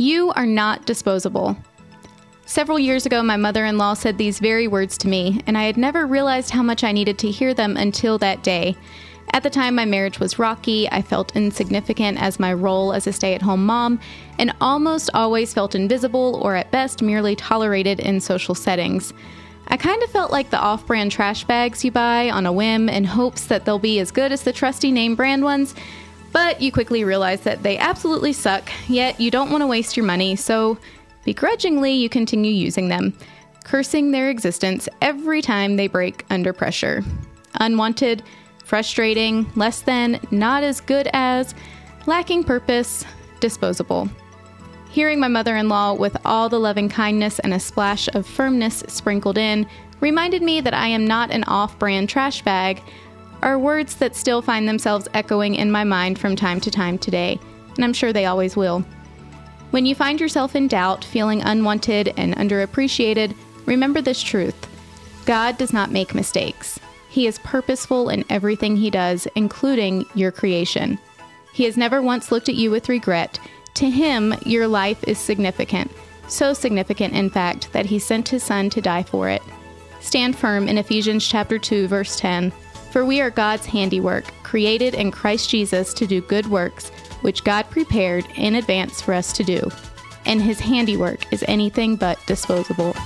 You are not disposable. Several years ago, my mother in law said these very words to me, and I had never realized how much I needed to hear them until that day. At the time, my marriage was rocky. I felt insignificant as my role as a stay at home mom, and almost always felt invisible or at best merely tolerated in social settings. I kind of felt like the off brand trash bags you buy on a whim in hopes that they'll be as good as the trusty name brand ones, but you quickly realize that they absolutely suck, yet you don't want to waste your money, so begrudgingly you continue using them, cursing their existence every time they break under pressure. Unwanted, frustrating, less than, not as good as, lacking purpose, disposable. Hearing my mother in law with all the loving kindness and a splash of firmness sprinkled in reminded me that I am not an off brand trash bag, are words that still find themselves echoing in my mind from time to time today, and I'm sure they always will. When you find yourself in doubt, feeling unwanted and underappreciated, remember this truth God does not make mistakes. He is purposeful in everything he does, including your creation. He has never once looked at you with regret. To him, your life is significant. So significant, in fact, that he sent his son to die for it. Stand firm in Ephesians chapter 2, verse 10. For we are God's handiwork, created in Christ Jesus to do good works, which God prepared in advance for us to do. And his handiwork is anything but disposable.